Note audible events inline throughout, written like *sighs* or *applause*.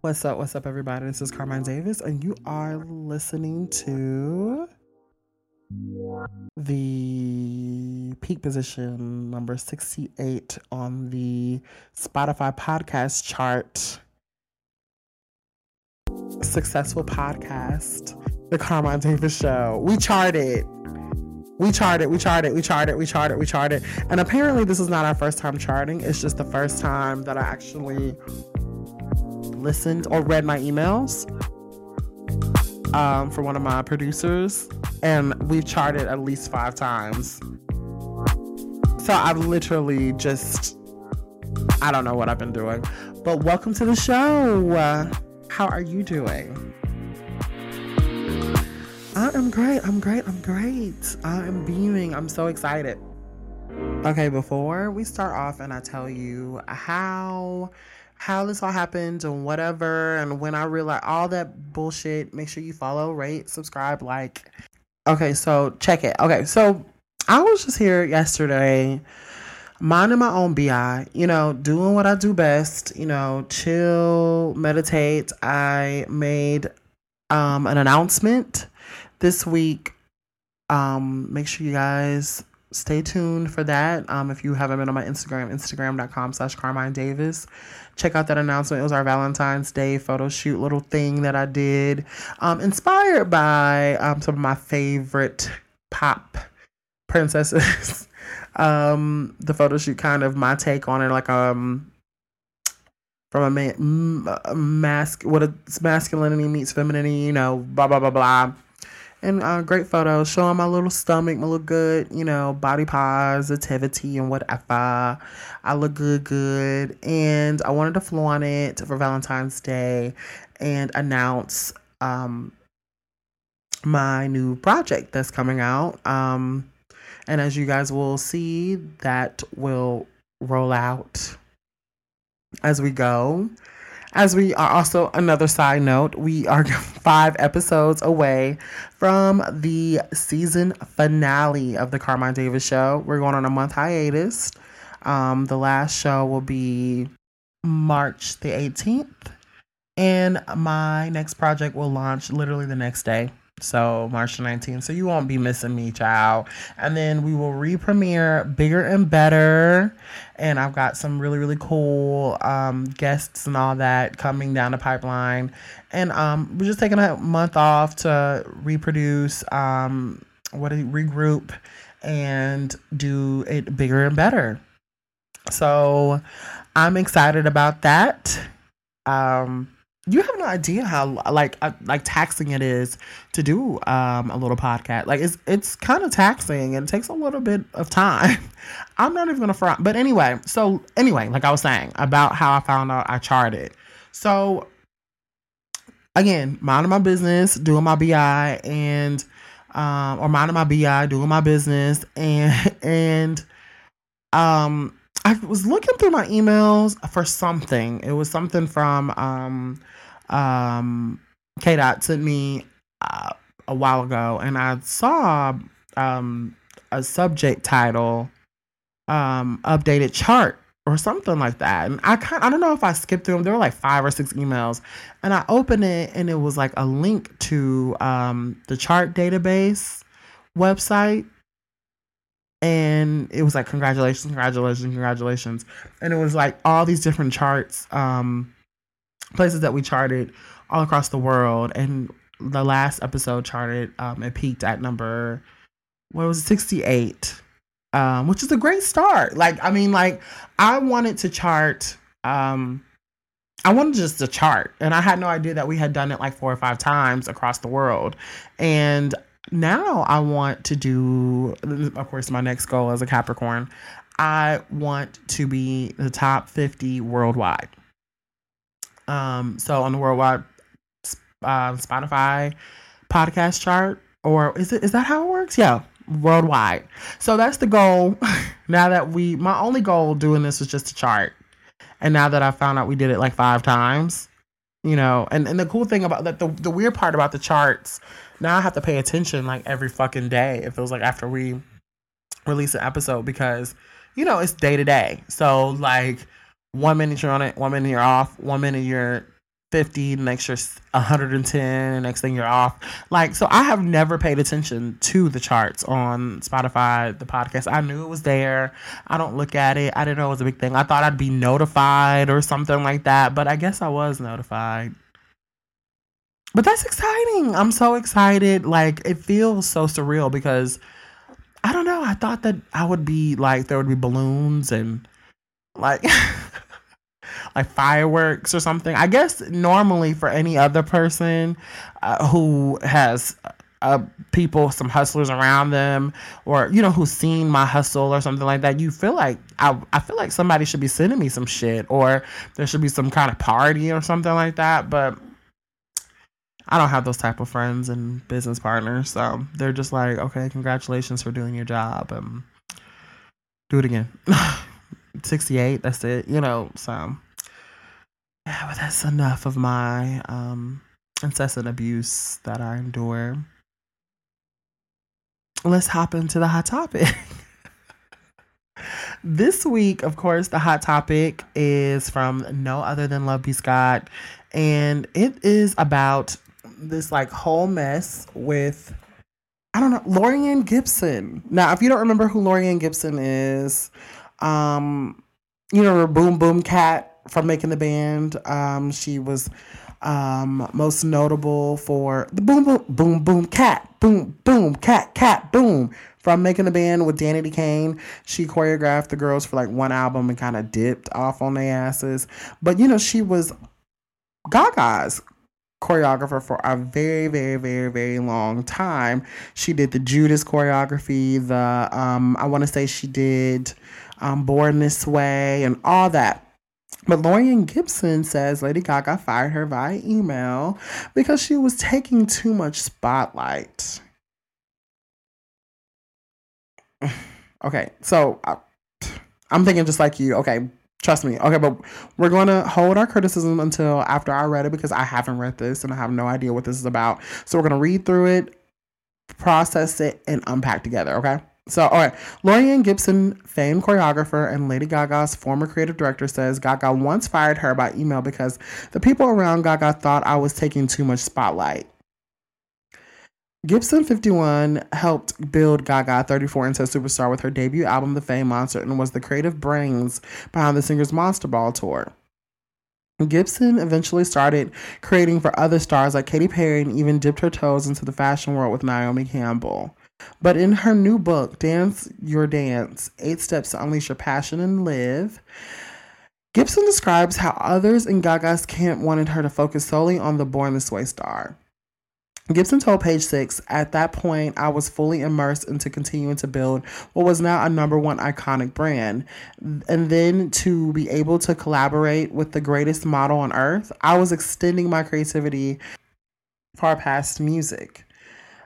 What's up? What's up, everybody? This is Carmine Davis, and you are listening to the peak position number 68 on the Spotify podcast chart. Successful podcast, The Carmine Davis Show. We charted. We charted, we charted, we charted, we charted, we charted. And apparently, this is not our first time charting. It's just the first time that I actually listened or read my emails um, for one of my producers. And we've charted at least five times. So I've literally just, I don't know what I've been doing. But welcome to the show. How are you doing? I am great. I'm great. I'm great. I am beaming. I'm so excited. Okay, before we start off and I tell you how how this all happened and whatever and when I realize all that bullshit, make sure you follow, rate, subscribe, like. Okay, so check it. Okay, so I was just here yesterday minding my own BI, you know, doing what I do best, you know, chill, meditate. I made um an announcement this week. Um, make sure you guys stay tuned for that. Um, if you haven't been on my Instagram, Instagram.com slash Carmine Davis, check out that announcement. It was our Valentine's Day photo shoot little thing that I did. Um, inspired by um, some of my favorite pop princesses. *laughs* um, the photo shoot kind of my take on it, like um from a man, mask, what a masculinity meets femininity, you know, blah blah blah blah and uh, great photos showing my little stomach, my look good, you know, body positivity and whatever. I look good, good. And I wanted to flaunt it for Valentine's Day and announce um, my new project that's coming out. Um, and as you guys will see, that will roll out as we go. As we are also, another side note, we are *laughs* five episodes away from the season finale of the Carmine Davis show. We're going on a month hiatus. Um, the last show will be March the 18th. And my next project will launch literally the next day. So March 19th. So you won't be missing me, child. And then we will re-premiere Bigger and Better. And I've got some really, really cool um, guests and all that coming down the pipeline. And um, we're just taking a month off to reproduce, um, what a regroup and do it bigger and better. So I'm excited about that. Um, you have no idea how like uh, like taxing it is to do um a little podcast. Like it's it's kind of taxing and it takes a little bit of time. *laughs* I'm not even gonna front, but anyway. So anyway, like I was saying about how I found out I charted. So again, minding my business, doing my BI, and um or minding my BI, doing my business, and *laughs* and um I was looking through my emails for something. It was something from um um, K Dot sent me uh, a while ago, and I saw um, a subject title, um, updated chart or something like that. And I kind I don't know if I skipped through them. There were like five or six emails, and I opened it, and it was like a link to um, the chart database website. And it was like congratulations, congratulations, congratulations, and it was like all these different charts. Um, places that we charted all across the world. And the last episode charted, um, it peaked at number, what was it, 68, um, which is a great start. Like, I mean, like, I wanted to chart, um, I wanted just to chart, and I had no idea that we had done it like four or five times across the world. And now I want to do, of course, my next goal as a Capricorn, I want to be the top 50 worldwide. Um, so on the worldwide uh, Spotify podcast chart, or is it is that how it works? Yeah, worldwide. So that's the goal. *laughs* now that we, my only goal doing this was just to chart, and now that I found out we did it like five times, you know, and and the cool thing about that, the the weird part about the charts, now I have to pay attention like every fucking day. It feels like after we release an episode because you know, it's day to day. So like one minute you're on it, one minute you're off, one minute you're 50, the next year 110, the next thing you're off. Like, so I have never paid attention to the charts on Spotify, the podcast. I knew it was there. I don't look at it. I didn't know it was a big thing. I thought I'd be notified or something like that, but I guess I was notified. But that's exciting. I'm so excited. Like, it feels so surreal because I don't know. I thought that I would be like, there would be balloons and like. *laughs* like fireworks or something. I guess normally for any other person uh, who has uh, people, some hustlers around them, or you know, who's seen my hustle or something like that, you feel like I, I feel like somebody should be sending me some shit, or there should be some kind of party or something like that. But I don't have those type of friends and business partners, so they're just like, okay, congratulations for doing your job, and do it again. *sighs* 68, that's it, you know, so yeah, but that's enough of my um, incessant abuse that I endure. Let's hop into the hot topic. *laughs* this week, of course, the hot topic is from no other than Love B. Scott. And it is about this like whole mess with I don't know, Laurieann Gibson. Now, if you don't remember who Laurieann Gibson is, um, you know, Boom Boom Cat from making the band. Um, she was um, most notable for the boom boom boom boom cat boom boom cat cat boom from making the band with Danity Kane. She choreographed the girls for like one album and kind of dipped off on their asses. But you know, she was Gaga's choreographer for a very, very, very, very long time. She did the Judas choreography, the um, I want to say she did um, Born This Way and all that. But Laurieann Gibson says Lady Gaga fired her via email because she was taking too much spotlight. *sighs* okay, so I, uh, I'm thinking just like you. Okay, trust me. Okay, but we're going to hold our criticism until after I read it because I haven't read this and I have no idea what this is about. So we're going to read through it, process it, and unpack together, okay? So, all right. Laurieann Gibson, famed choreographer and Lady Gaga's former creative director, says Gaga once fired her by email because the people around Gaga thought I was taking too much spotlight. Gibson 51 helped build Gaga 34 into a superstar with her debut album, The Fame Monster, and was the creative brains behind the singer's Monster Ball tour. Gibson eventually started creating for other stars like Katy Perry and even dipped her toes into the fashion world with Naomi Campbell. But in her new book, Dance Your Dance Eight Steps to Unleash Your Passion and Live, Gibson describes how others in Gaga's camp wanted her to focus solely on the Born This Way star. Gibson told Page Six, at that point, I was fully immersed into continuing to build what was now a number one iconic brand. And then to be able to collaborate with the greatest model on earth, I was extending my creativity far past music.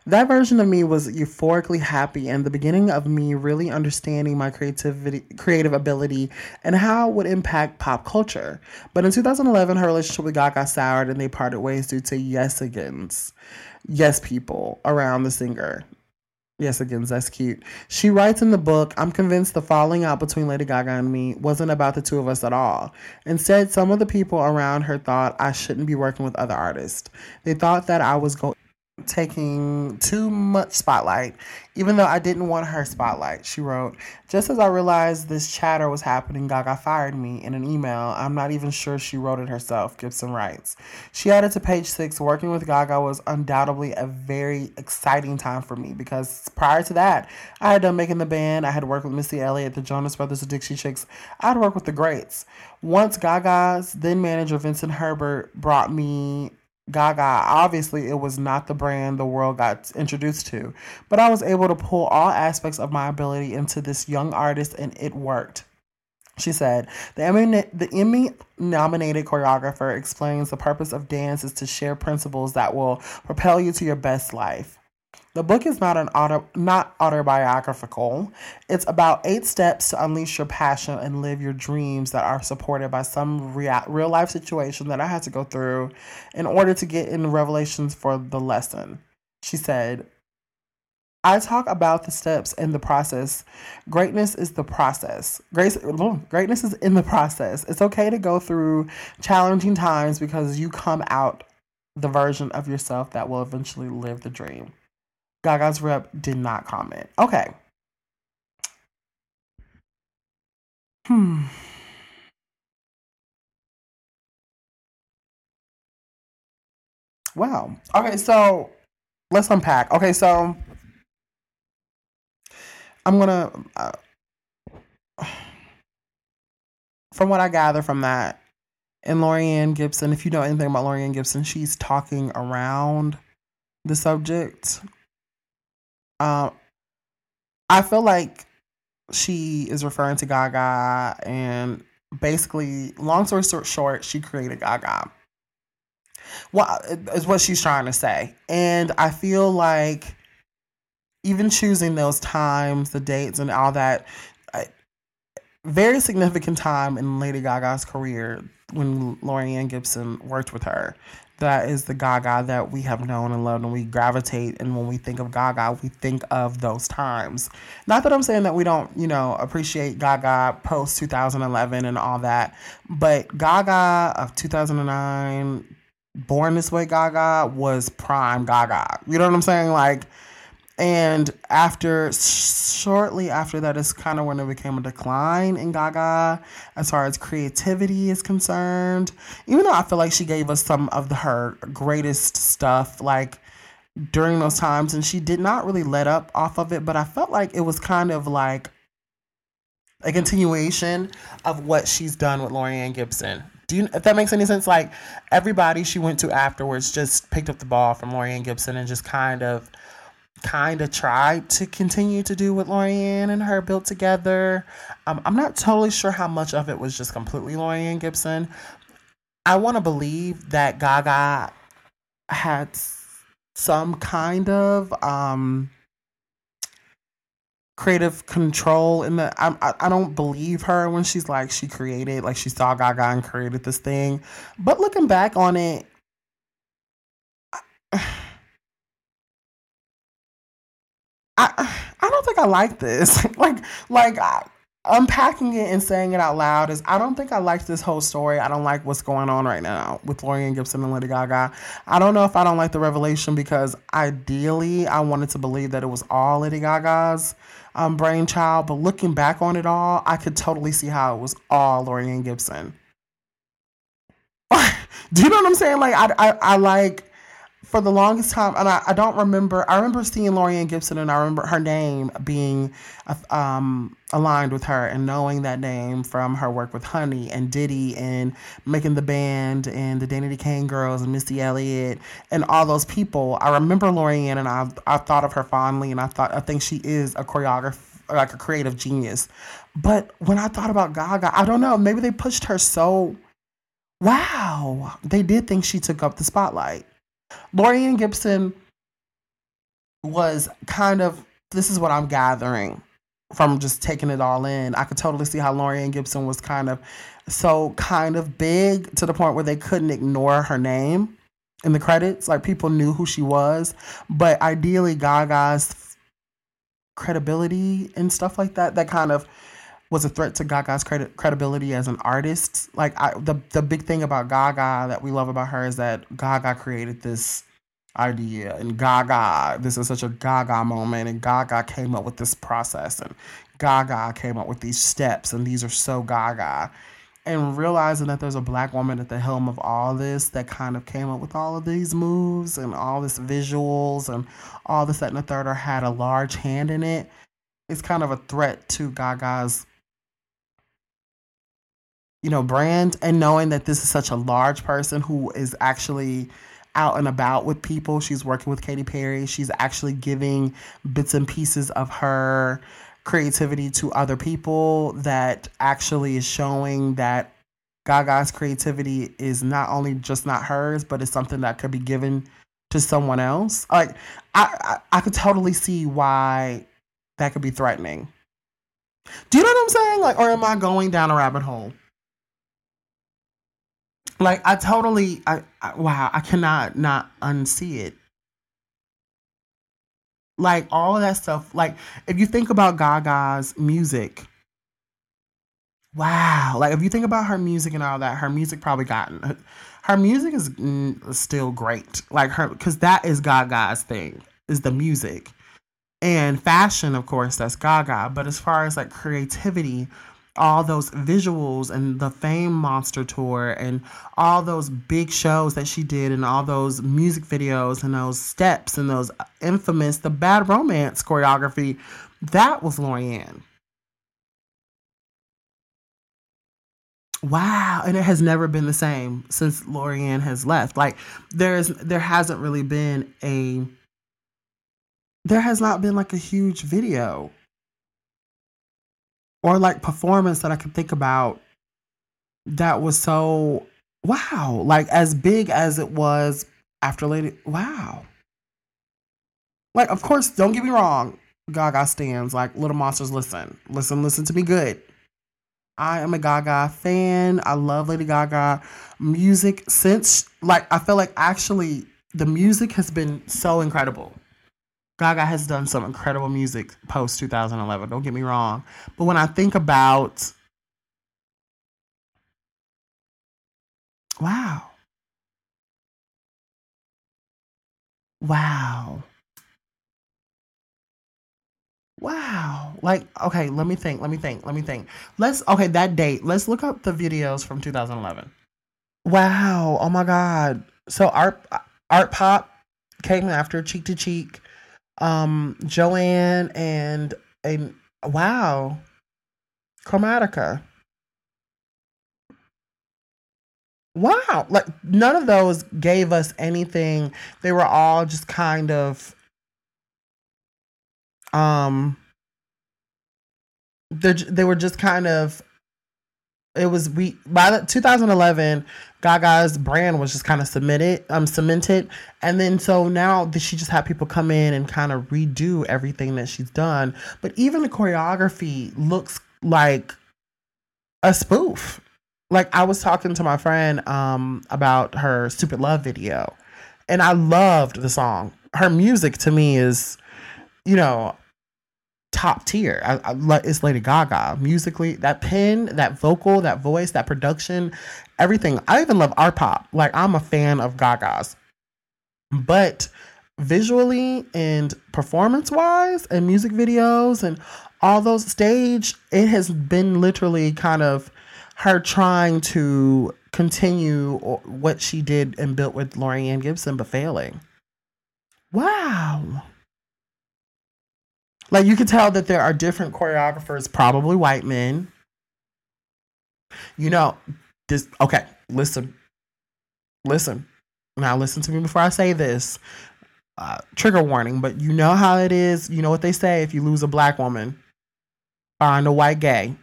That version of me was euphorically happy and the beginning of me really understanding my creativity creative ability and how it would impact pop culture. But in 2011 her relationship with Gaga soured and they parted ways due to yes agains. Yes people around the singer. Yes, again, that's cute. She writes in the book, I'm convinced the falling out between Lady Gaga and me wasn't about the two of us at all. Instead, some of the people around her thought I shouldn't be working with other artists. They thought that I was going taking too much spotlight, even though I didn't want her spotlight. She wrote, Just as I realized this chatter was happening, Gaga fired me in an email. I'm not even sure she wrote it herself, Gibson writes. She added to page six, working with Gaga was undoubtedly a very exciting time for me because prior to that, I had done making the band, I had worked with Missy Elliott, the Jonas Brothers, the Dixie Chicks, I'd worked with the greats. Once Gaga's then manager Vincent Herbert brought me Gaga, obviously it was not the brand the world got introduced to, but I was able to pull all aspects of my ability into this young artist and it worked. She said, the Emmy, the Emmy nominated choreographer explains the purpose of dance is to share principles that will propel you to your best life. The book is not an auto, not autobiographical. It's about eight steps to unleash your passion and live your dreams that are supported by some real, real life situation that I had to go through in order to get in revelations for the lesson. She said, I talk about the steps and the process. Greatness is the process. Grace, greatness is in the process. It's okay to go through challenging times because you come out the version of yourself that will eventually live the dream. Gaga's rep did not comment. Okay. Hmm. Wow. Okay, so let's unpack. Okay, so I'm gonna, uh, from what I gather from that, and Laurieann Gibson, if you know anything about Laurieann Gibson, she's talking around the subject. Um, I feel like she is referring to Gaga, and basically, long story short, she created Gaga. Well, is what she's trying to say, and I feel like even choosing those times, the dates, and all that, very significant time in Lady Gaga's career when Laurieann Gibson worked with her. That is the Gaga that we have known and loved, and we gravitate. And when we think of Gaga, we think of those times. Not that I'm saying that we don't, you know, appreciate Gaga post 2011 and all that, but Gaga of 2009, Born This Way Gaga was prime Gaga. You know what I'm saying? Like, and after, shortly after that, is kind of when it became a decline in Gaga as far as creativity is concerned. Even though I feel like she gave us some of the, her greatest stuff, like during those times, and she did not really let up off of it, but I felt like it was kind of like a continuation of what she's done with Laurieann Gibson. Do you, if that makes any sense? Like everybody she went to afterwards just picked up the ball from Laurieann Gibson and just kind of kind of tried to continue to do what Laurieann and her built together. Um, I'm not totally sure how much of it was just completely Laurieann Gibson. I want to believe that Gaga had some kind of um, creative control in the. I, I I don't believe her when she's like she created like she saw Gaga and created this thing, but looking back on it. I, I I don't think I like this. *laughs* like like I, unpacking it and saying it out loud is I don't think I like this whole story. I don't like what's going on right now with Laurieann Gibson and Lady Gaga. I don't know if I don't like the revelation because ideally I wanted to believe that it was all Lady Gaga's um, brainchild, but looking back on it all, I could totally see how it was all Laurieann Gibson. *laughs* Do you know what I'm saying? Like I I, I like for the longest time, and I, I don't remember. I remember seeing Laurieann Gibson, and I remember her name being um, aligned with her, and knowing that name from her work with Honey and Diddy, and making the band, and the Danity Kane Girls, and Missy Elliott, and all those people. I remember Laurieann, and I I thought of her fondly, and I thought I think she is a choreographer, like a creative genius. But when I thought about Gaga, I don't know. Maybe they pushed her so. Wow, they did think she took up the spotlight Laurieann Gibson was kind of this is what I'm gathering from just taking it all in. I could totally see how Laurieann Gibson was kind of so kind of big to the point where they couldn't ignore her name in the credits. Like people knew who she was, but ideally Gaga's credibility and stuff like that that kind of was a threat to Gaga's credibility as an artist. Like I, the the big thing about Gaga that we love about her is that Gaga created this idea and Gaga this is such a Gaga moment and Gaga came up with this process and Gaga came up with these steps and these are so Gaga and realizing that there's a black woman at the helm of all this that kind of came up with all of these moves and all this visuals and all this that and the third or had a large hand in it it is kind of a threat to Gaga's you know, brand and knowing that this is such a large person who is actually out and about with people. She's working with Katy Perry. She's actually giving bits and pieces of her creativity to other people that actually is showing that Gaga's creativity is not only just not hers, but it's something that could be given to someone else. Like I, I, I could totally see why that could be threatening. Do you know what I'm saying? Like, or am I going down a rabbit hole? Like I totally, I, I wow, I cannot not unsee it. Like all of that stuff. Like if you think about Gaga's music, wow. Like if you think about her music and all that, her music probably gotten her music is mm, still great. Like her because that is Gaga's thing is the music and fashion of course that's gaga but as far as like creativity all those visuals and the fame monster tour and all those big shows that she did and all those music videos and those steps and those infamous the bad romance choreography that was Laurieann. Wow, and it has never been the same since Laurieann has left. Like there's there hasn't really been a there has not been like a huge video or like performance that I could think about that was so wow, like as big as it was after Lady Wow. Like, of course, don't get me wrong, Gaga stands like Little Monsters. Listen, listen, listen to me good. I am a Gaga fan. I love Lady Gaga music since like I feel like actually the music has been so incredible. Gaga has done some incredible music post 2011. Don't get me wrong. But when I think about, wow. Wow. Wow. Like, okay, let me think. Let me think. Let me think. Let's, okay, that date. Let's look up the videos from 2011. Wow. Oh my God. So Art, Art Pop came after Cheek to Cheek um, Joanne and a wow, Chromatica. Wow, like none of those gave us anything. They were all just kind of um they they were just kind of it was we by the 2011 Gaga's brand was just kind of submitted um cemented. And then so now she just had people come in and kind of redo everything that she's done. But even the choreography looks like a spoof. Like I was talking to my friend um about her stupid love video and I loved the song. Her music to me is you know top tier. I, I, it's Lady Gaga musically. That pen, that vocal, that voice, that production, everything. I even love art pop. Like I'm a fan of Gaga's, but visually and performance wise, and music videos and all those stage, it has been literally kind of her trying to continue what she did and built with Laurieann Gibson, but failing. Wow. Like you can tell that there are different choreographers, probably white men. You know, this okay, listen. Listen. Now listen to me before I say this. Uh, trigger warning, but you know how it is. You know what they say if you lose a black woman, find a white gay.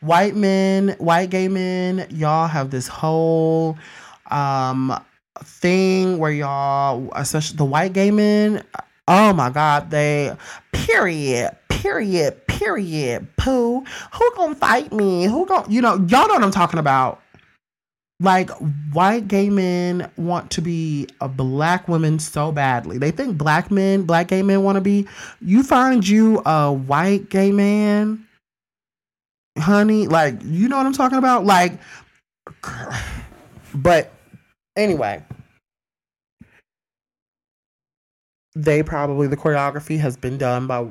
White men, white gay men, y'all have this whole um thing where y'all, especially the white gay men, Oh my God, they period, period, period. Pooh, who gonna fight me? Who gonna you know, y'all know what I'm talking about. Like white gay men want to be a black woman so badly. They think black men, black gay men want to be. You find you a white gay man, honey, like you know what I'm talking about? Like *sighs* but anyway, they probably the choreography has been done by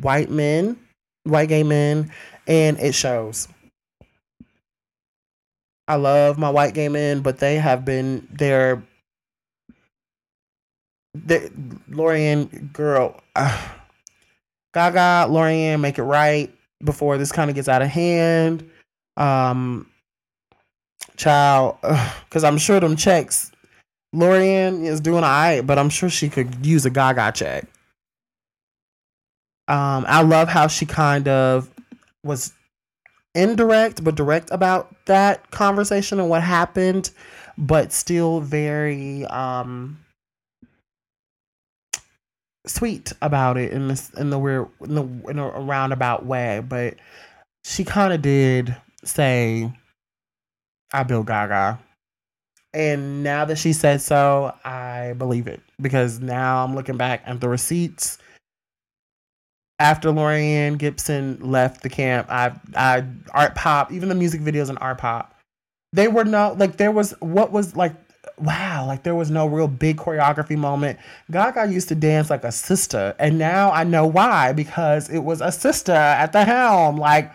white men, white gay men, and it shows. I love my white gay men, but they have been they're the Laurieann girl, uh, Gaga, Laurieann, make it right before this kind of gets out of hand. Um, child, because I'm sure them checks Laurieann is doing all right, but I'm sure she could use a Gaga check. Um, I love how she kind of was indirect but direct about that conversation and what happened, but still very um sweet about it in this in the weird in the in a roundabout way. But she kind of did say, "I built Gaga." And now that she said so, I believe it because now I'm looking back at the receipts. After Laurieann Gibson left the camp, I, I, art pop, even the music videos in art pop, they were no like there was what was like wow, like there was no real big choreography moment. Gaga used to dance like a sister, and now I know why because it was a sister at the helm. Like,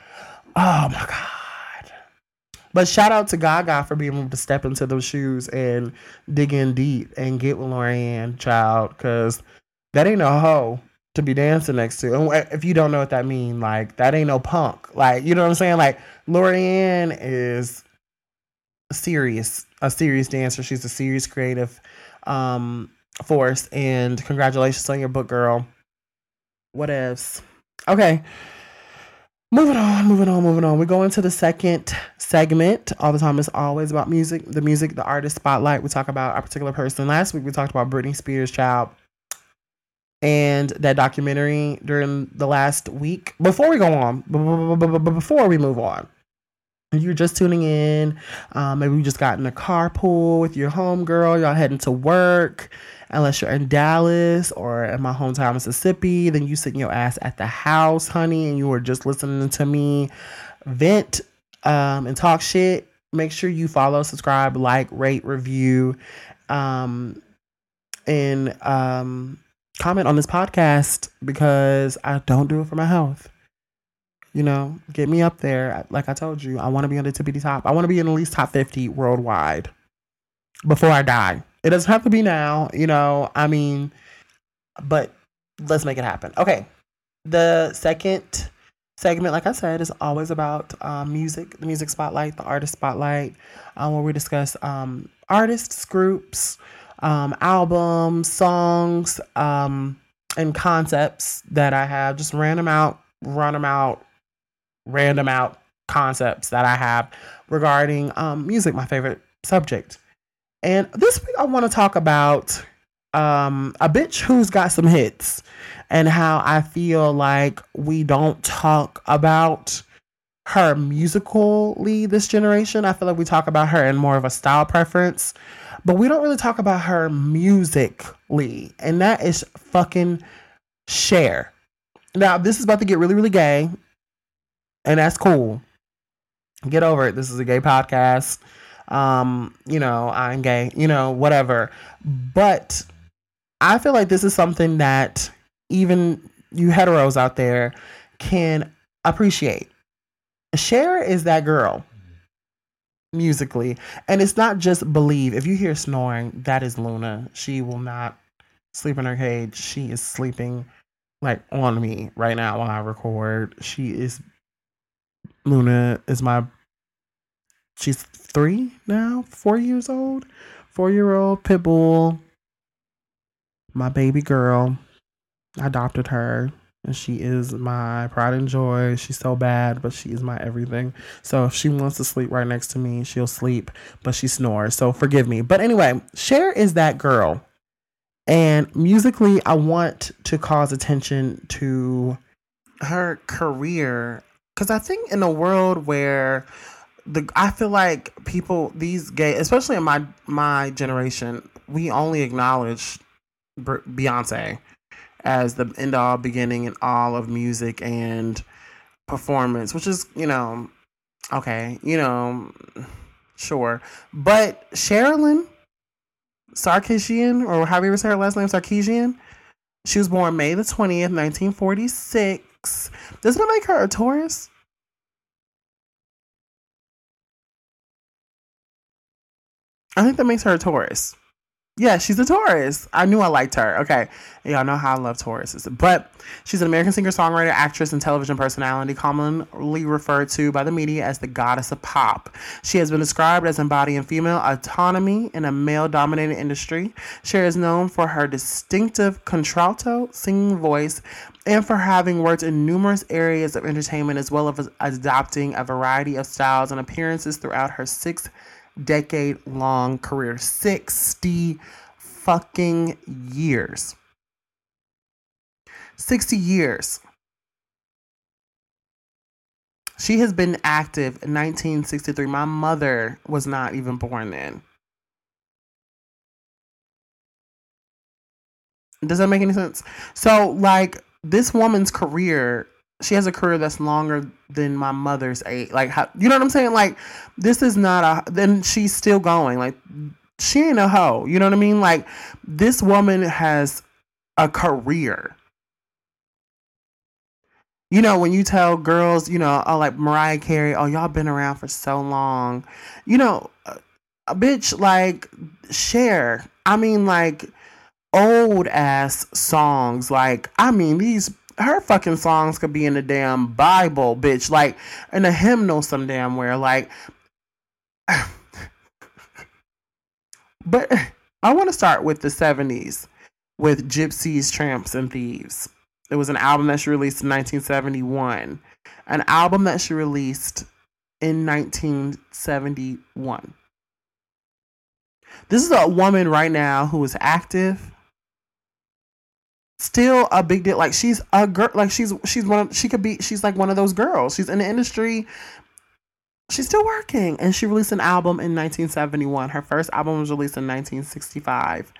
oh my god. But shout out to Gaga for being able to step into those shoes and dig in deep and get with Laurieann, child, because that ain't a hoe to be dancing next to. And if you don't know what that means, like that ain't no punk. Like, you know what I'm saying? Like Laurieann is serious, a serious dancer. She's a serious creative um, force. And congratulations on your book, girl. What else? Okay. Moving on, moving on, moving on. We go into the second segment. All the time is always about music, the music, the artist spotlight. We talk about a particular person. Last week we talked about Britney Spears' child and that documentary during the last week. Before we go on, before we move on, you're just tuning in, um, maybe you just got in a carpool with your homegirl, y'all heading to work. Unless you're in Dallas or in my hometown, Mississippi, then you sitting your ass at the house, honey, and you were just listening to me vent um, and talk shit. Make sure you follow, subscribe, like, rate, review, um, and um, comment on this podcast because I don't do it for my health. You know, get me up there. Like I told you, I want to be on the tippity top. I want to be in at least top 50 worldwide before I die. It doesn't have to be now, you know. I mean, but let's make it happen. Okay. The second segment, like I said, is always about um, music, the music spotlight, the artist spotlight, um, where we discuss um, artists, groups, um, albums, songs, um, and concepts that I have. Just ran them out, run them out, random out concepts that I have regarding um, music, my favorite subject. And this week, I want to talk about um, a bitch who's got some hits and how I feel like we don't talk about her musically this generation. I feel like we talk about her in more of a style preference, but we don't really talk about her musically. And that is fucking Cher. Now, this is about to get really, really gay and that's cool. Get over it. This is a gay podcast. Um, you know, I'm gay, you know, whatever. But I feel like this is something that even you heteros out there can appreciate. Cher is that girl musically. And it's not just believe. If you hear snoring, that is Luna. She will not sleep in her cage. She is sleeping like on me right now while I record. She is Luna is my she's three now, four years old, four year old pit bull. My baby girl. I adopted her and she is my pride and joy. She's so bad, but she is my everything. So if she wants to sleep right next to me, she'll sleep, but she snores. So forgive me. But anyway, Cher is that girl. And musically, I want to cause attention to her career because I think in a world where the I feel like people these gay, especially in my my generation, we only acknowledge Beyonce as the end all beginning and all of music and performance, which is you know okay, you know sure, but Cherilyn Sarkisian or however you say her last name, Sarkisian. She was born May the twentieth, nineteen forty six doesn't it make her a Taurus? I think that makes her a Taurus. Yeah, she's a Taurus. I knew I liked her. Okay. Y'all know how I love Tauruses. But she's an American singer, songwriter, actress, and television personality, commonly referred to by the media as the goddess of pop. She has been described as embodying female autonomy in a male dominated industry. Cher is known for her distinctive contralto singing voice and for having worked in numerous areas of entertainment as well as adopting a variety of styles and appearances throughout her six decade long career. 60 fucking years. 60 years. She has been active in 1963. My mother was not even born then. Does that make any sense? So, like, this woman's career, she has a career that's longer than my mother's age. Like, how, you know what I'm saying? Like, this is not a, then she's still going. Like, she ain't a hoe. You know what I mean? Like, this woman has a career. You know, when you tell girls, you know, oh, like Mariah Carey, oh, y'all been around for so long. You know, a, a bitch like Cher. I mean, like, old ass songs. Like, I mean, these her fucking songs could be in the damn Bible, bitch. Like in a hymnal some damn where. Like *sighs* But I want to start with the 70s with Gypsies, Tramps, and Thieves. It was an album that she released in 1971. An album that she released in 1971. This is a woman right now who is active, still a big deal. Like she's a girl. Like she's she's one. Of, she could be. She's like one of those girls. She's in the industry. She's still working, and she released an album in 1971. Her first album was released in 1965.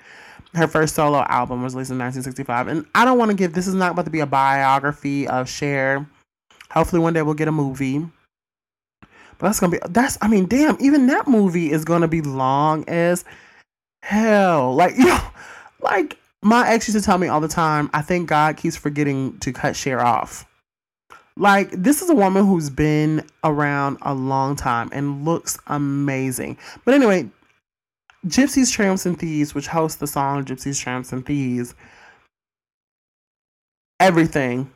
Her first solo album was released in 1965. And I don't want to give. This is not about to be a biography of Cher. Hopefully, one day we'll get a movie. But that's gonna be that's I mean, damn, even that movie is gonna be long as hell. Like, *laughs* you know, like my ex used to tell me all the time, I think God keeps forgetting to cut Cher off. Like, this is a woman who's been around a long time and looks amazing. But anyway, Gypsies, Tramps, and Thieves, which hosts the song Gypsies, Tramps, and Thieves, everything.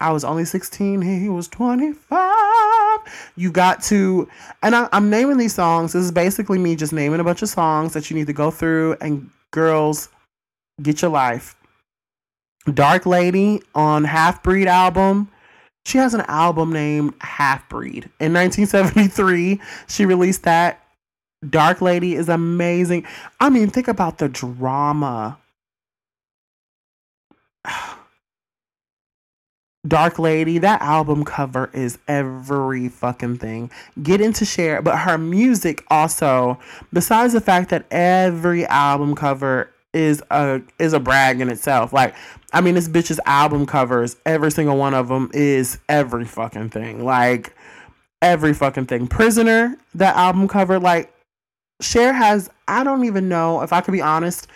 I was only 16, he was 25. You got to, and I, I'm naming these songs. This is basically me just naming a bunch of songs that you need to go through and girls Get Your Life. Dark Lady on Half Breed album. She has an album named Half Breed. In 1973, she released that. Dark Lady is amazing. I mean, think about the drama. *sighs* Dark Lady, that album cover is every fucking thing. Get into Cher, but her music also, besides the fact that every album cover is a is a brag in itself. Like, I mean, this bitch's album covers, every single one of them is every fucking thing. Like, every fucking thing. Prisoner, that album cover, like, Cher has. I don't even know if I could be honest.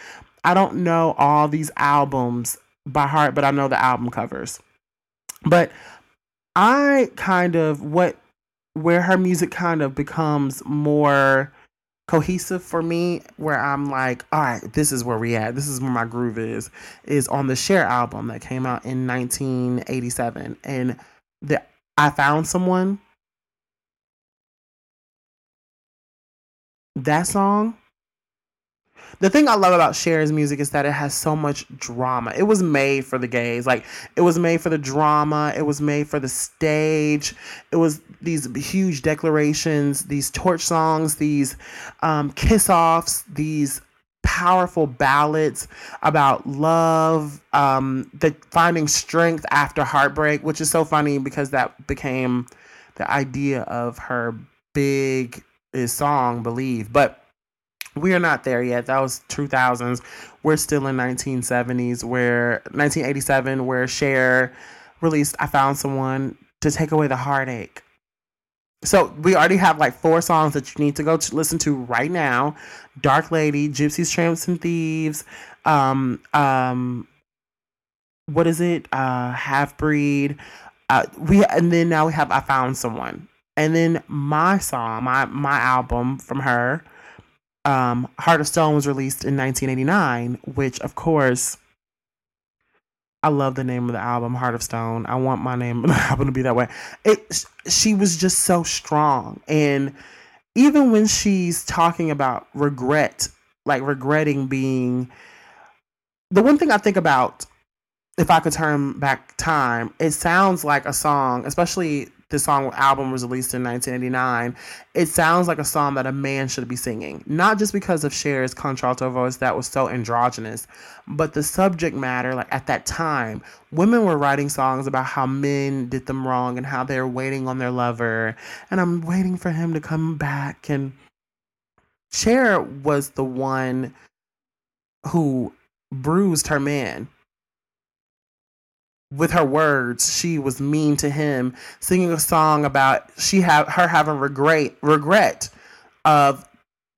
I don't know all these albums by heart, but I know the album covers. But I kind of what where her music kind of becomes more cohesive for me where I'm like, all right, this is where we at. This is where my groove is. Is on the Cher album that came out in 1987, and the I found someone. That song the thing I love about Cher's music is that it has so much drama. It was made for the gays. Like it was made for the drama. It was made for the stage. It was these huge declarations, these torch songs, these um, kiss offs, these powerful ballads about love, um, the finding strength after heartbreak, which is so funny because that became the idea of her big song, Believe. But we are not there yet. That was 2000s. We're still in 1970s where 1987 where Cher released I Found Someone to Take Away the Heartache. So we already have like four songs that you need to go to listen to right now. Dark Lady, Gypsies, Tramps and Thieves, um um what is it? Uh Half Breed. Uh we and then now we have I Found Someone. And then my song, my my album from her um, Heart of Stone was released in 1989, which, of course, I love the name of the album, Heart of Stone. I want my name *laughs* of the album to be that way. It, she was just so strong. And even when she's talking about regret, like regretting being the one thing I think about if I could turn back time, it sounds like a song, especially this song album was released in 1989, it sounds like a song that a man should be singing. Not just because of Cher's contralto voice that was so androgynous, but the subject matter. Like at that time, women were writing songs about how men did them wrong and how they're waiting on their lover, and I'm waiting for him to come back. And Cher was the one who bruised her man. With her words, she was mean to him, singing a song about she have her having regret regret of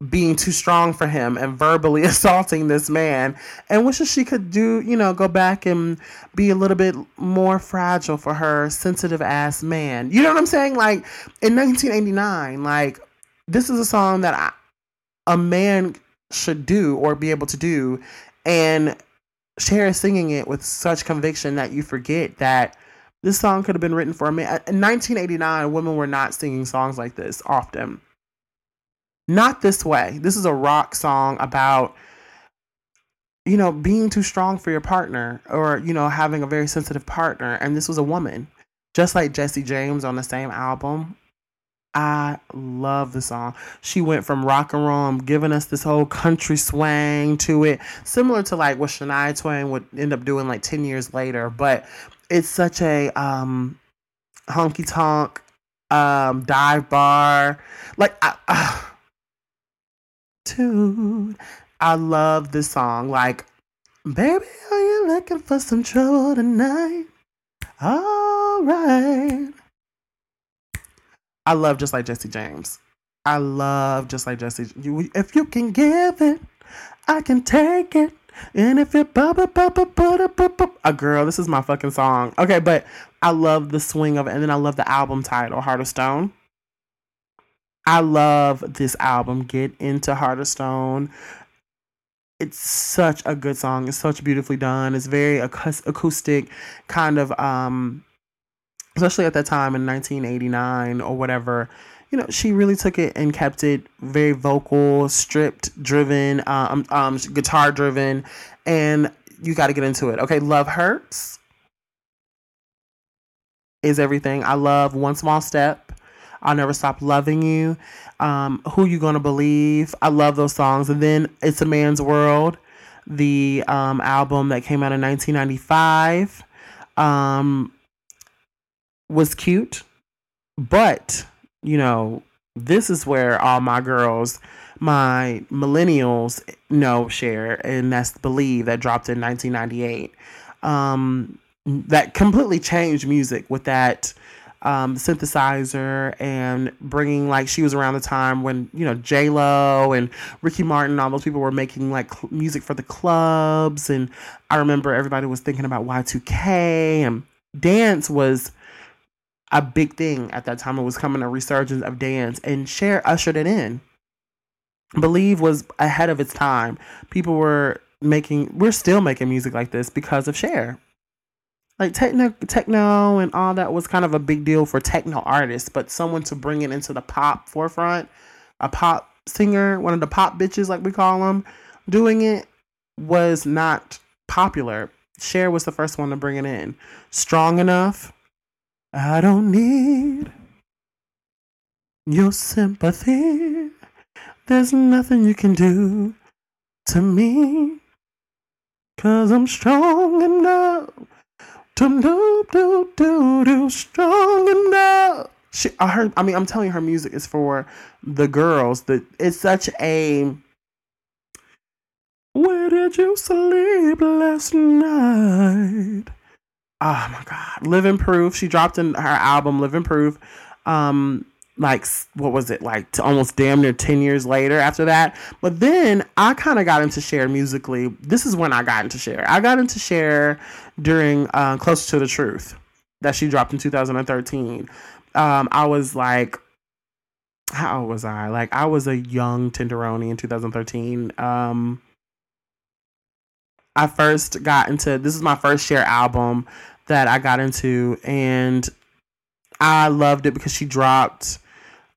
being too strong for him and verbally *laughs* assaulting this man and wishes she could do, you know, go back and be a little bit more fragile for her sensitive ass man. You know what I'm saying? Like in 1989, like this is a song that I, a man should do or be able to do and Cher is singing it with such conviction that you forget that this song could have been written for a man. In 1989, women were not singing songs like this often not this way. This is a rock song about, you know, being too strong for your partner or, you know, having a very sensitive partner. And this was a woman, just like Jesse James on the same album. I love the song. She went from rock and roll, giving us this whole country swang to it, similar to like what Shania Twain would end up doing like 10 years later. But it's such a um, honky tonk um, dive bar. Like, I, *sighs* uh, attitude. I love this song. Like, baby, are you looking for some trouble tonight? All right. I love just like Jesse James. I love just like Jesse. You, if you can give it, I can take it. And if it bop bop bop bop bop bop a girl, this is my fucking song. Okay, but I love the swing of it, and then I love the album title, Heart of Stone. I love this album. Get into Heart of Stone. It's such a good song. It's such beautifully done. It's very acoustic, kind of, um, especially at that time in 1989 or whatever. You know, she really took it and kept it very vocal, stripped, driven, um, um, guitar driven, and you got to get into it. Okay, Love Hurts is everything. I love One Small Step. I'll Never Stop Loving You, um, Who You Gonna Believe. I love those songs. And then It's a Man's World, the um, album that came out in 1995, um, was cute. But, you know, this is where all my girls, my millennials know Cher, and that's Believe that dropped in 1998. Um, that completely changed music with that um, synthesizer and bringing like she was around the time when you know J Lo and Ricky Martin, all those people were making like cl- music for the clubs, and I remember everybody was thinking about Y two K and dance was a big thing at that time. It was coming a resurgence of dance, and Cher ushered it in. Believe was ahead of its time. People were making, we're still making music like this because of Cher like techno techno and all that was kind of a big deal for techno artists but someone to bring it into the pop forefront a pop singer one of the pop bitches like we call them doing it was not popular Cher was the first one to bring it in strong enough i don't need your sympathy there's nothing you can do to me cause i'm strong enough to do do do do strong enough. She, I heard. I mean, I'm telling you, her music is for the girls. That it's such a. Where did you sleep last night? Oh my God, Living Proof. She dropped in her album Living Proof. Um, like what was it? Like almost damn near 10 years later after that. But then i kind of got into Cher musically. This is when i got into Cher i got into Cher during uh, closer to the truth that she dropped in 2013 um, i was like how old was i? Like i was a young tenderoni in 2013 um, i first got into this is my first Cher album that i got into and I loved it because she dropped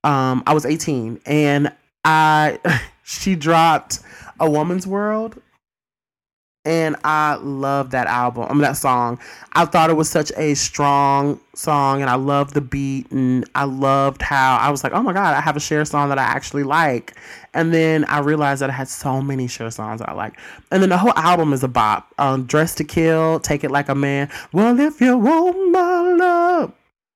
um, I was 18 and I *laughs* she dropped A Woman's World and I love that album. I mean that song. I thought it was such a strong song and I loved the beat and I loved how I was like, "Oh my god, I have a Cher song that I actually like." And then I realized that I had so many Cher songs I like. And then the whole album is a bop. Um, Dress to Kill, Take It Like a Man. Well, if you want my love,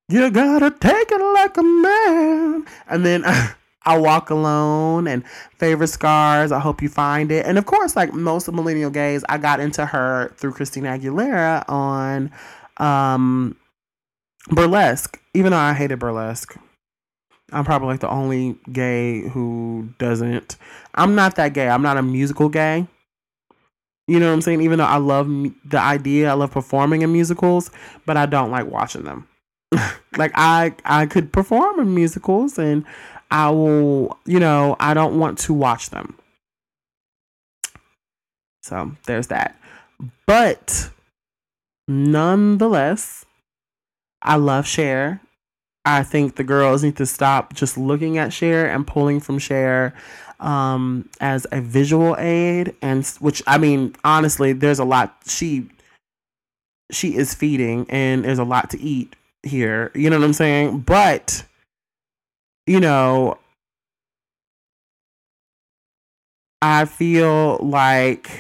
you gotta take it like a man. And then *laughs* I Walk Alone and Favorite Scars. I hope you find it. And of course, like most of millennial gays, I got into her through Christina Aguilera on um, Burlesque, even though I hated Burlesque. I'm probably like the only gay who doesn't. I'm not that gay. I'm not a musical gay. You know what I'm saying? Even though I love the idea, I love performing in musicals, but I don't like watching them. *laughs* like I I could perform in musicals and I will, you know, I don't want to watch them. So, there's that. But nonetheless, I love Cher. I think the girls need to stop just looking at Cher and pulling from Cher um, as a visual aid, and which I mean, honestly, there's a lot she she is feeding, and there's a lot to eat here. You know what I'm saying? But you know, I feel like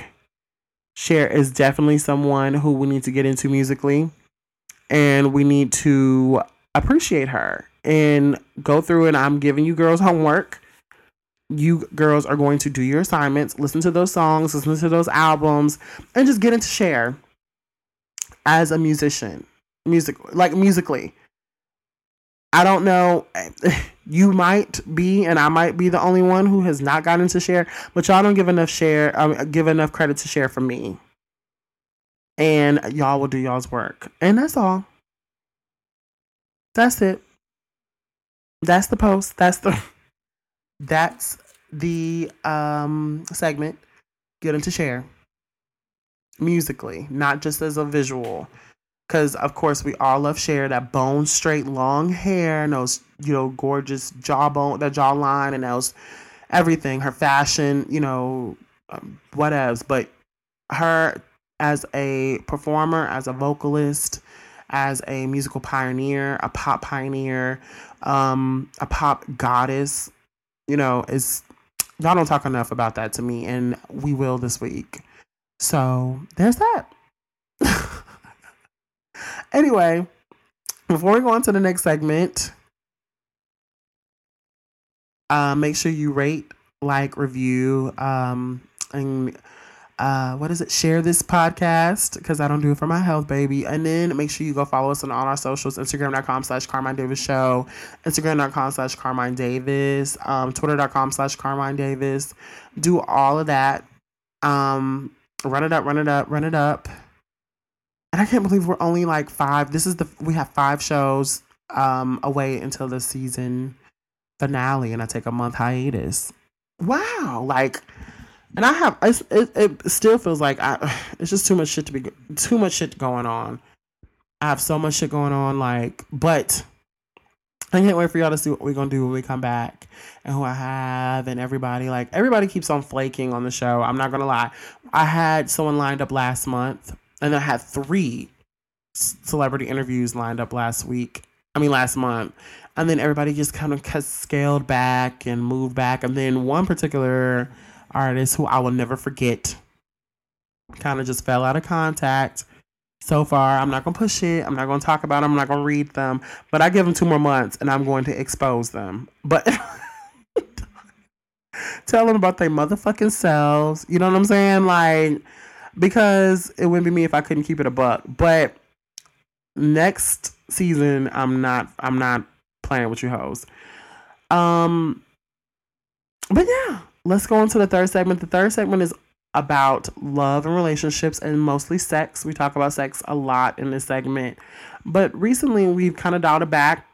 Cher is definitely someone who we need to get into musically, and we need to appreciate her and go through. And I'm giving you girls homework you girls are going to do your assignments, listen to those songs, listen to those albums, and just get into Cher as a musician, music like musically. I don't know. You might be, and I might be the only one who has not gotten to Cher, but y'all don't give enough Cher, um, give enough credit to Cher for me. And y'all will do y'all's work, and that's all. That's it. That's the post. That's the. *laughs* that's the um, segment get into Cher musically, not just as a visual. Because of course we all love Cher that bone straight long hair and those you know gorgeous jawbone that jawline and those everything her fashion you know um, whatevs but her as a performer as a vocalist as a musical pioneer a pop pioneer um, a pop goddess you know, is y'all don't talk enough about that to me, and we will this week. So there's that. Anyway, before we go on to the next segment, uh, make sure you rate, like, review, um, and uh, what is it? Share this podcast because I don't do it for my health, baby. And then make sure you go follow us on all our socials Instagram.com slash Carmine Davis Show, Instagram.com slash Carmine Davis, um, Twitter.com slash Carmine Davis. Do all of that. Um, run it up, run it up, run it up. And I can't believe we're only like five. This is the, we have five shows um, away until the season finale, and I take a month hiatus. Wow. Like, and I have it, it still feels like I *sighs* it's just too much shit to be too much shit going on. I have so much shit going on, like, but I can't wait for y'all to see what we're gonna do when we come back and who I have and everybody. Like everybody keeps on flaking on the show. I'm not gonna lie. I had someone lined up last month, and I had three celebrity interviews lined up last week. I mean last month, and then everybody just kind of scaled back and moved back, and then one particular artist who I will never forget. Kind of just fell out of contact. So far, I'm not gonna push it. I'm not gonna talk about them. I'm not gonna read them. But I give them two more months, and I'm going to expose them. But *laughs* tell them about their motherfucking selves. You know what I'm saying? Like, because it wouldn't be me if I couldn't keep it a buck. But next season, I'm not. I'm not playing with you hoes. Um, but yeah, let's go on to the third segment. The third segment is about love and relationships and mostly sex. We talk about sex a lot in this segment. But recently we've kind of dialed it back,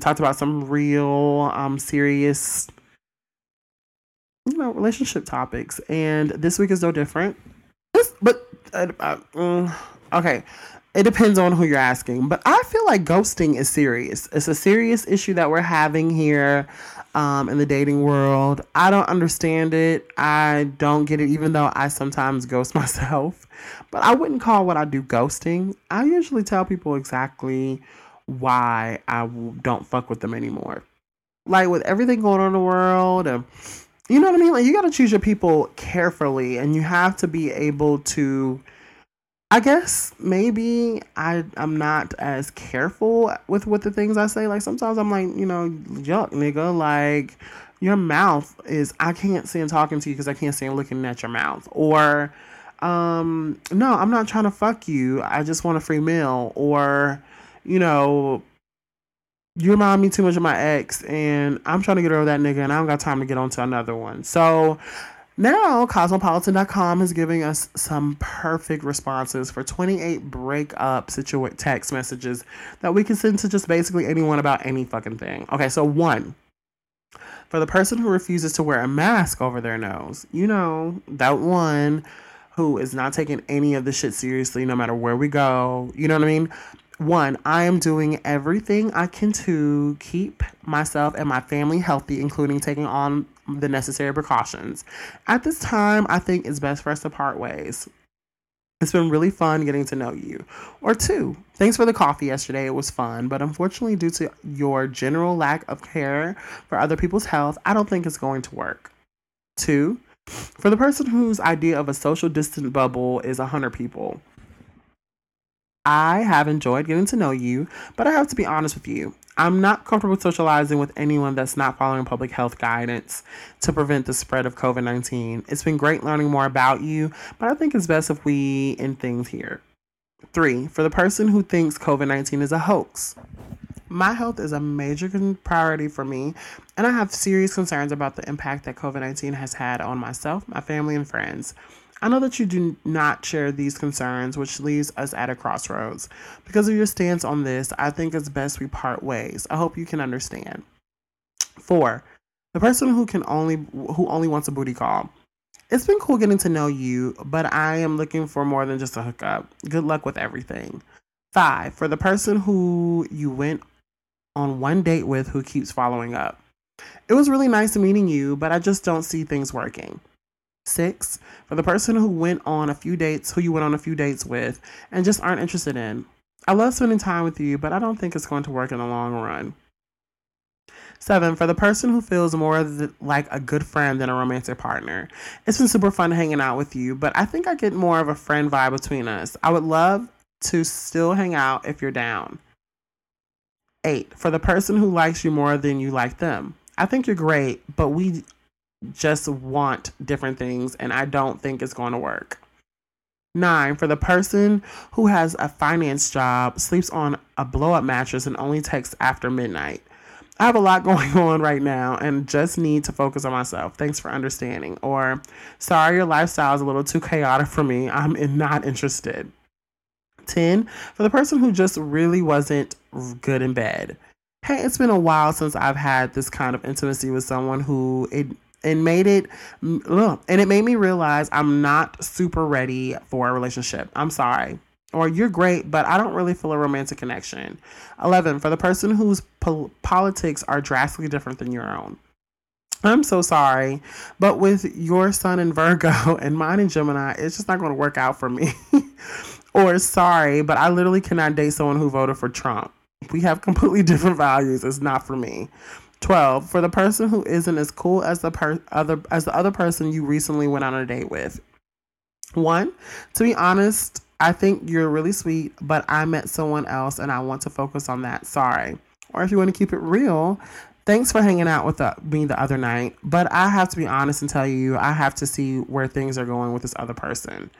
talked about some real um serious you know, relationship topics. And this week is no different. But uh, uh, mm, okay, it depends on who you're asking. But I feel like ghosting is serious. It's a serious issue that we're having here um, in the dating world. I don't understand it. I don't get it, even though I sometimes ghost *laughs* myself. But I wouldn't call what I do ghosting. I usually tell people exactly why I don't fuck with them anymore. Like with everything going on in the world, and you know what I mean. Like you got to choose your people carefully, and you have to be able to I guess maybe I I'm not as careful with with the things I say. Like sometimes I'm like, you know, yuck, nigga. Like, your mouth is I can't stand talking to you because I can't stand looking at your mouth. Or um no, I'm not trying to fuck you. I just want a free meal. Or, you know, you remind me too much of my ex and I'm trying to get over that nigga and I don't got time to get on to another one. So now, Cosmopolitan.com is giving us some perfect responses for 28 breakup situa- text messages that we can send to just basically anyone about any fucking thing. Okay, so one, for the person who refuses to wear a mask over their nose, you know, that one who is not taking any of the shit seriously no matter where we go, you know what I mean? One, I am doing everything I can to keep myself and my family healthy, including taking on the necessary precautions. At this time, I think it's best for us to part ways. It's been really fun getting to know you. Or two, thanks for the coffee yesterday. It was fun, but unfortunately, due to your general lack of care for other people's health, I don't think it's going to work. Two, for the person whose idea of a social distant bubble is 100 people, I have enjoyed getting to know you, but I have to be honest with you. I'm not comfortable socializing with anyone that's not following public health guidance to prevent the spread of COVID 19. It's been great learning more about you, but I think it's best if we end things here. Three, for the person who thinks COVID 19 is a hoax. My health is a major priority for me, and I have serious concerns about the impact that COVID 19 has had on myself, my family, and friends. I know that you do not share these concerns, which leaves us at a crossroads. Because of your stance on this, I think it's best we part ways. I hope you can understand. Four, the person who can only who only wants a booty call. It's been cool getting to know you, but I am looking for more than just a hookup. Good luck with everything. Five, for the person who you went on one date with who keeps following up. It was really nice meeting you, but I just don't see things working. Six, for the person who went on a few dates, who you went on a few dates with, and just aren't interested in. I love spending time with you, but I don't think it's going to work in the long run. Seven, for the person who feels more th- like a good friend than a romantic partner. It's been super fun hanging out with you, but I think I get more of a friend vibe between us. I would love to still hang out if you're down. Eight, for the person who likes you more than you like them. I think you're great, but we just want different things, and I don't think it's going to work. Nine, for the person who has a finance job, sleeps on a blow up mattress, and only texts after midnight. I have a lot *laughs* going on right now and just need to focus on myself. Thanks for understanding. Or, sorry, your lifestyle is a little too chaotic for me. I'm not interested. 10, for the person who just really wasn't good in bed. Hey, it's been a while since I've had this kind of intimacy with someone who it and made it ugh, and it made me realize I'm not super ready for a relationship. I'm sorry. Or you're great, but I don't really feel a romantic connection. 11. For the person whose pol- politics are drastically different than your own. I'm so sorry, but with your sun in Virgo *laughs* and mine in Gemini, it's just not going to work out for me. *laughs* or sorry, but I literally cannot date someone who voted for Trump. We have completely different values. It's not for me. 12 for the person who isn't as cool as the per- other as the other person you recently went on a date with. One, to be honest, I think you're really sweet, but I met someone else and I want to focus on that. Sorry. Or if you want to keep it real, thanks for hanging out with the, me the other night, but I have to be honest and tell you, I have to see where things are going with this other person.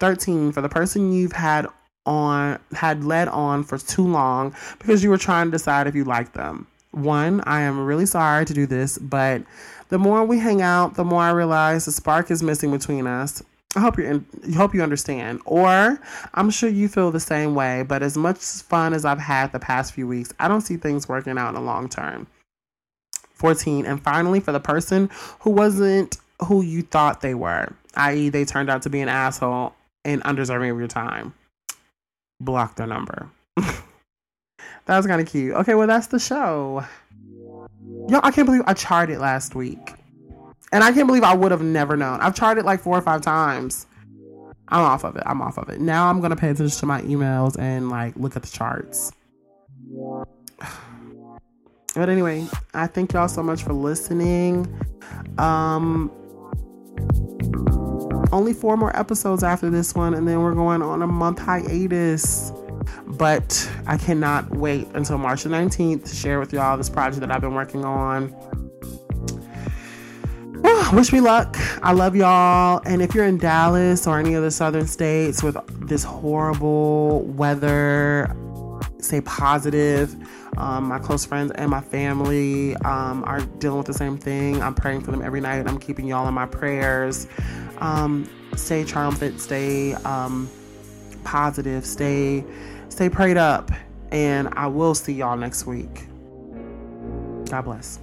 13 for the person you've had on had led on for too long because you were trying to decide if you like them one, I am really sorry to do this, but the more we hang out, the more I realize the spark is missing between us. I hope you hope you understand, or I'm sure you feel the same way. But as much fun as I've had the past few weeks, I don't see things working out in the long term. 14, and finally, for the person who wasn't who you thought they were, i.e., they turned out to be an asshole and undeserving of your time, block their number. *laughs* That was kind of cute. Okay, well, that's the show. Yo, I can't believe I charted last week. And I can't believe I would have never known. I've charted like four or five times. I'm off of it. I'm off of it. Now I'm going to pay attention to my emails and like look at the charts. *sighs* But anyway, I thank y'all so much for listening. Um only four more episodes after this one and then we're going on a month hiatus. But I cannot wait until March the 19th to share with y'all this project that I've been working on. wish me luck. I love y'all. And if you're in Dallas or any of the southern states with this horrible weather, stay positive. Um, my close friends and my family um, are dealing with the same thing. I'm praying for them every night. I'm keeping y'all in my prayers. Um, stay triumphant. Stay um, positive. Stay stay prayed up. And I will see y'all next week. God bless.